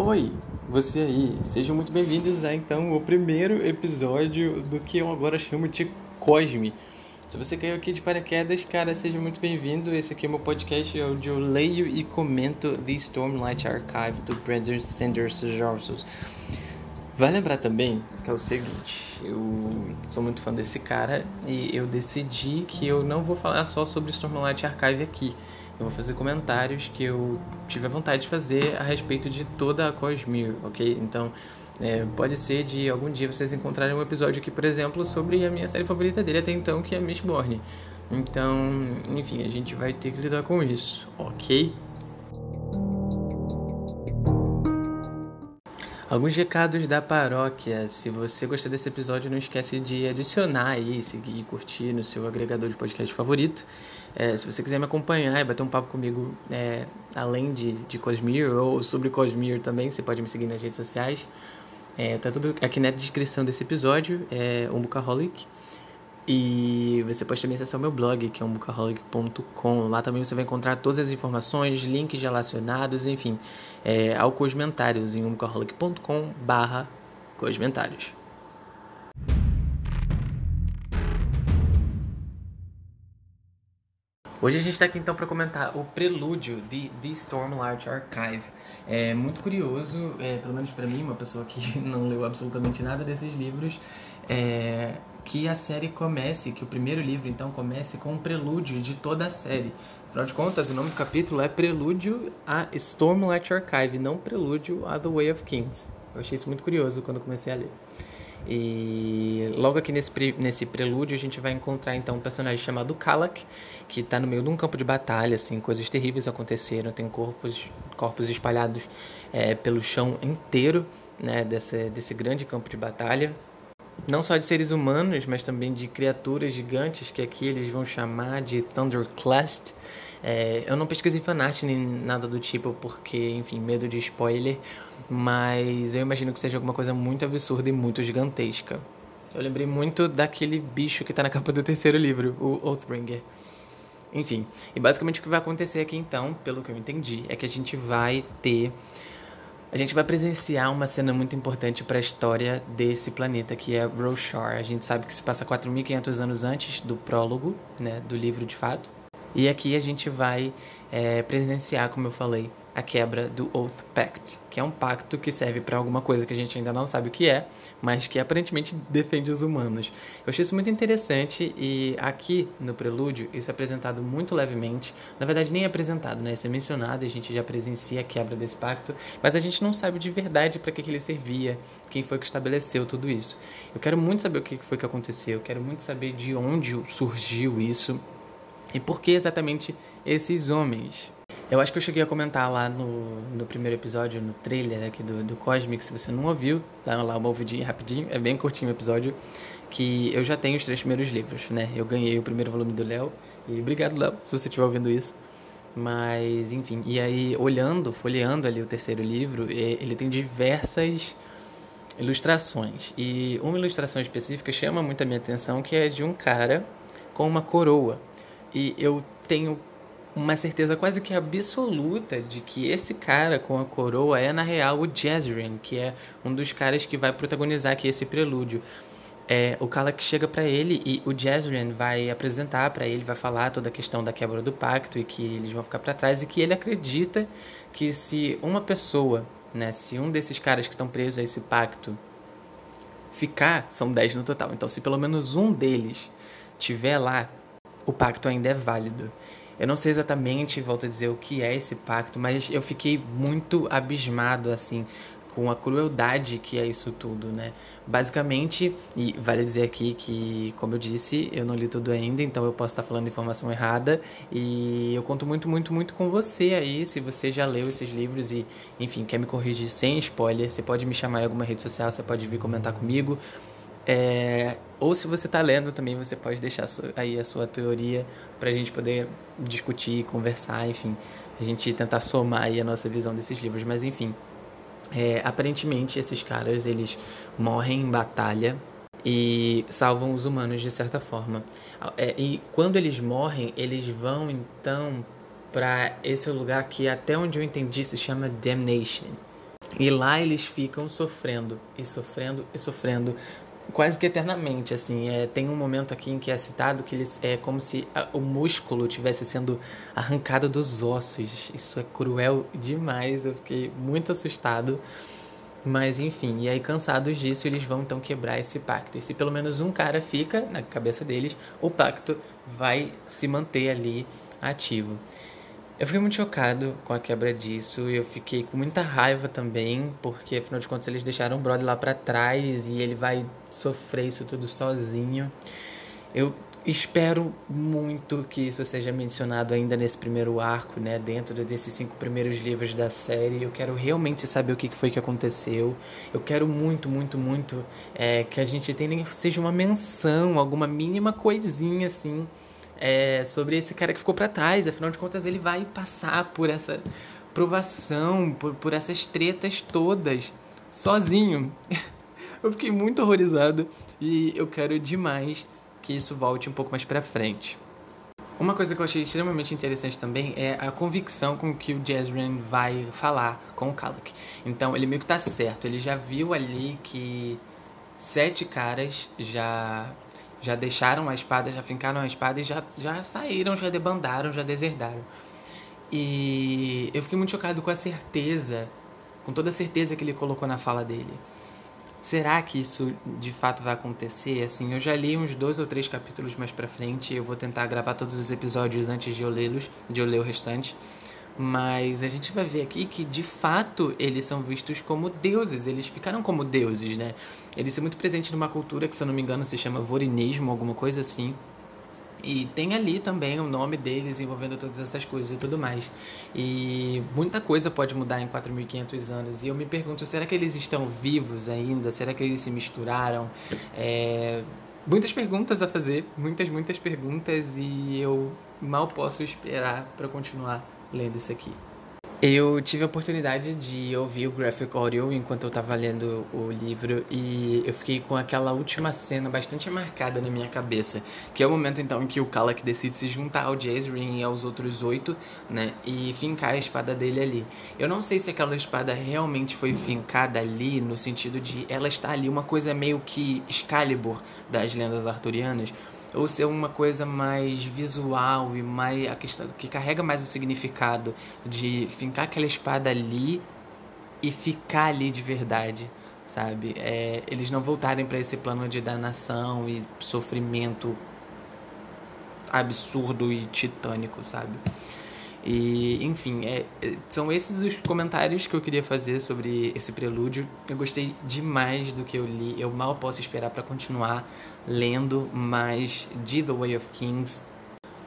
Oi, você aí, sejam muito bem-vindos a então o primeiro episódio do que eu agora chamo de Cosme. Se você caiu aqui de paraquedas, cara, seja muito bem-vindo. Esse aqui é o meu podcast onde eu leio e comento The Stormlight Archive do Brandon Sanders Johnson. Vai lembrar também que é o seguinte, eu sou muito fã desse cara e eu decidi que eu não vou falar só sobre Stormlight Archive aqui. Eu vou fazer comentários que eu tive a vontade de fazer a respeito de toda a Cosmere, ok? Então, é, pode ser de algum dia vocês encontrarem um episódio aqui, por exemplo, sobre a minha série favorita dele até então, que é Mistborn. Então, enfim, a gente vai ter que lidar com isso, ok? Alguns recados da paróquia. Se você gostou desse episódio, não esquece de adicionar aí, seguir e curtir no seu agregador de podcast favorito. É, se você quiser me acompanhar e bater um papo comigo é, além de, de Cosmere ou sobre Cosmere também, você pode me seguir nas redes sociais. É, tá tudo aqui na descrição desse episódio, é Umbucaholic. E você pode também acessar o meu blog, que é umbucaholic.com. Lá também você vai encontrar todas as informações, links relacionados, enfim, é, ao Cosmentários em umbucaholic.com barra Cosmentários. Hoje a gente está aqui então para comentar o prelúdio de The Stormlight Archive. É muito curioso, é, pelo menos para mim, uma pessoa que não leu absolutamente nada desses livros, é, que a série comece, que o primeiro livro então comece com um prelúdio de toda a série. Afinal de contas, o nome do capítulo é Prelúdio a Stormlight Archive, não Prelúdio a The Way of Kings. Eu achei isso muito curioso quando comecei a ler. E logo aqui nesse, nesse prelúdio a gente vai encontrar então um personagem chamado Kalak, que está no meio de um campo de batalha, assim, coisas terríveis aconteceram, tem corpos, corpos espalhados é, pelo chão inteiro, né, desse, desse grande campo de batalha não só de seres humanos, mas também de criaturas gigantes que aqui eles vão chamar de Thunderclast. É, eu não pesquisei fanart nem nada do tipo porque, enfim, medo de spoiler, mas eu imagino que seja alguma coisa muito absurda e muito gigantesca. Eu lembrei muito daquele bicho que está na capa do terceiro livro, o Oathbringer. Enfim, e basicamente o que vai acontecer aqui então, pelo que eu entendi, é que a gente vai ter a gente vai presenciar uma cena muito importante para a história desse planeta, que é Roshar. A gente sabe que se passa 4.500 anos antes do prólogo, né, do livro de fato. E aqui a gente vai é, presenciar, como eu falei, a quebra do Oath Pact, que é um pacto que serve para alguma coisa que a gente ainda não sabe o que é, mas que aparentemente defende os humanos. Eu achei isso muito interessante e aqui no prelúdio isso é apresentado muito levemente. Na verdade, nem é apresentado, né? Isso é mencionado a gente já presencia a quebra desse pacto, mas a gente não sabe de verdade para que, que ele servia, quem foi que estabeleceu tudo isso. Eu quero muito saber o que foi que aconteceu, eu quero muito saber de onde surgiu isso e por que exatamente esses homens. Eu acho que eu cheguei a comentar lá no, no primeiro episódio, no trailer aqui do, do Cosmic, se você não ouviu, dá lá uma ouvidinha rapidinho, é bem curtinho o episódio, que eu já tenho os três primeiros livros, né? Eu ganhei o primeiro volume do Léo, e obrigado, Léo, se você estiver ouvindo isso. Mas, enfim, e aí, olhando, folheando ali o terceiro livro, ele tem diversas ilustrações. E uma ilustração específica chama muito a minha atenção, que é de um cara com uma coroa. E eu tenho uma certeza quase que absoluta de que esse cara com a coroa é na real o Jezreel, que é um dos caras que vai protagonizar aqui esse prelúdio. É, o Kalak chega para ele e o Jezreel vai apresentar para ele, vai falar toda a questão da quebra do pacto e que eles vão ficar para trás e que ele acredita que se uma pessoa, né, se um desses caras que estão presos a esse pacto ficar, são 10 no total. Então, se pelo menos um deles tiver lá, o pacto ainda é válido. Eu não sei exatamente, volto a dizer, o que é esse pacto, mas eu fiquei muito abismado, assim, com a crueldade que é isso tudo, né? Basicamente, e vale dizer aqui que, como eu disse, eu não li tudo ainda, então eu posso estar falando informação errada. E eu conto muito, muito, muito com você aí, se você já leu esses livros e, enfim, quer me corrigir sem spoiler, você pode me chamar em alguma rede social, você pode vir comentar comigo. É, ou se você está lendo também, você pode deixar aí a sua teoria para a gente poder discutir, conversar, enfim, a gente tentar somar aí a nossa visão desses livros. Mas enfim, é, aparentemente esses caras eles morrem em batalha e salvam os humanos de certa forma. É, e quando eles morrem, eles vão então para esse lugar que até onde eu entendi se chama Damnation. E lá eles ficam sofrendo e sofrendo e sofrendo quase que eternamente, assim. É, tem um momento aqui em que é citado que eles é como se a, o músculo tivesse sendo arrancado dos ossos. Isso é cruel demais. Eu fiquei muito assustado. Mas enfim, e aí cansados disso, eles vão então quebrar esse pacto. E se pelo menos um cara fica na cabeça deles, o pacto vai se manter ali ativo. Eu fiquei muito chocado com a quebra disso. Eu fiquei com muita raiva também, porque afinal de contas eles deixaram o Brody lá para trás e ele vai sofrer isso tudo sozinho. Eu espero muito que isso seja mencionado ainda nesse primeiro arco, né? Dentro desses cinco primeiros livros da série. Eu quero realmente saber o que foi que aconteceu. Eu quero muito, muito, muito é, que a gente tenha seja uma menção, alguma mínima coisinha assim é, sobre esse cara que ficou para trás. Afinal de contas, ele vai passar por essa provação, por, por essas tretas todas, sozinho. eu fiquei muito horrorizado e eu quero demais que isso volte um pouco mais para frente. Uma coisa que eu achei extremamente interessante também é a convicção com que o Jazrin vai falar com o Kalak. Então ele meio que tá certo, ele já viu ali que sete caras já já deixaram a espada, já fincaram a espada e já, já saíram, já debandaram, já deserdaram. E eu fiquei muito chocado com a certeza, com toda a certeza que ele colocou na fala dele. Será que isso de fato vai acontecer? Assim, eu já li uns dois ou três capítulos mais pra frente. Eu vou tentar gravar todos os episódios antes de eu lê-los, de eu ler o restante. Mas a gente vai ver aqui que de fato eles são vistos como deuses, eles ficaram como deuses, né? Eles são muito presentes numa cultura que, se eu não me engano, se chama vorinismo, alguma coisa assim. E tem ali também o nome deles envolvendo todas essas coisas e tudo mais. E muita coisa pode mudar em 4.500 anos. E eu me pergunto, será que eles estão vivos ainda? Será que eles se misturaram? É... Muitas perguntas a fazer, muitas, muitas perguntas. E eu mal posso esperar para continuar lendo isso aqui. Eu tive a oportunidade de ouvir o graphic audio enquanto eu estava lendo o livro e eu fiquei com aquela última cena bastante marcada na minha cabeça, que é o momento então em que o Kalak decide se juntar ao Jazrin e aos outros oito, né, e fincar a espada dele ali. Eu não sei se aquela espada realmente foi fincada ali no sentido de ela estar ali uma coisa meio que Excalibur das lendas arturianas, ou ser uma coisa mais visual e mais a questão que carrega mais o significado de fincar aquela espada ali e ficar ali de verdade, sabe? É, eles não voltarem para esse plano de danação e sofrimento absurdo e titânico, sabe? E, enfim, é, é, são esses os comentários que eu queria fazer sobre esse prelúdio. Eu gostei demais do que eu li. Eu mal posso esperar para continuar lendo mais de The Way of Kings.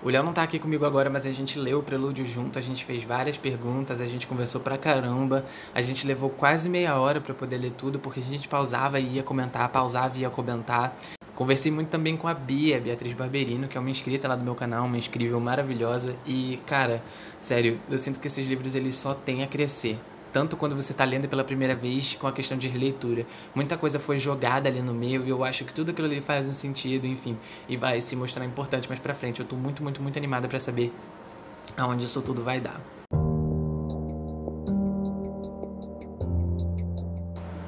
O Léo não tá aqui comigo agora, mas a gente leu o prelúdio junto, a gente fez várias perguntas, a gente conversou pra caramba, a gente levou quase meia hora para poder ler tudo, porque a gente pausava e ia comentar, pausava e ia comentar. Conversei muito também com a Bia, Beatriz Barberino, que é uma inscrita lá do meu canal, uma incrível, maravilhosa. E, cara, sério, eu sinto que esses livros eles só têm a crescer. Tanto quando você está lendo pela primeira vez, com a questão de releitura. Muita coisa foi jogada ali no meio e eu acho que tudo aquilo ali faz um sentido, enfim, e vai se mostrar importante mais pra frente. Eu tô muito, muito, muito animada para saber aonde isso tudo vai dar.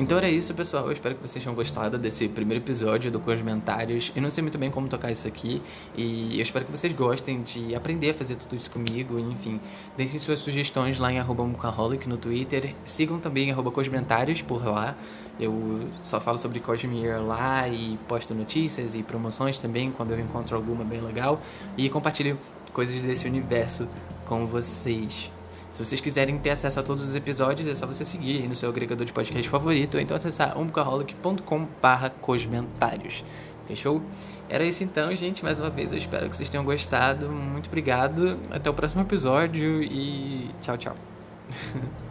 Então era isso, pessoal. Eu espero que vocês tenham gostado desse primeiro episódio do Comentários. Eu não sei muito bem como tocar isso aqui e eu espero que vocês gostem de aprender a fazer tudo isso comigo. Enfim, deixem suas sugestões lá em Mukaholic no Twitter. Sigam também arroba Cosmentários por lá. Eu só falo sobre Cosmere lá e posto notícias e promoções também quando eu encontro alguma bem legal. E compartilho coisas desse universo com vocês. Se vocês quiserem ter acesso a todos os episódios, é só você seguir no seu agregador de podcast favorito ou então acessar umbucaholic.com.br cosmentários. Fechou? Era isso então, gente. Mais uma vez, eu espero que vocês tenham gostado. Muito obrigado. Até o próximo episódio e tchau, tchau.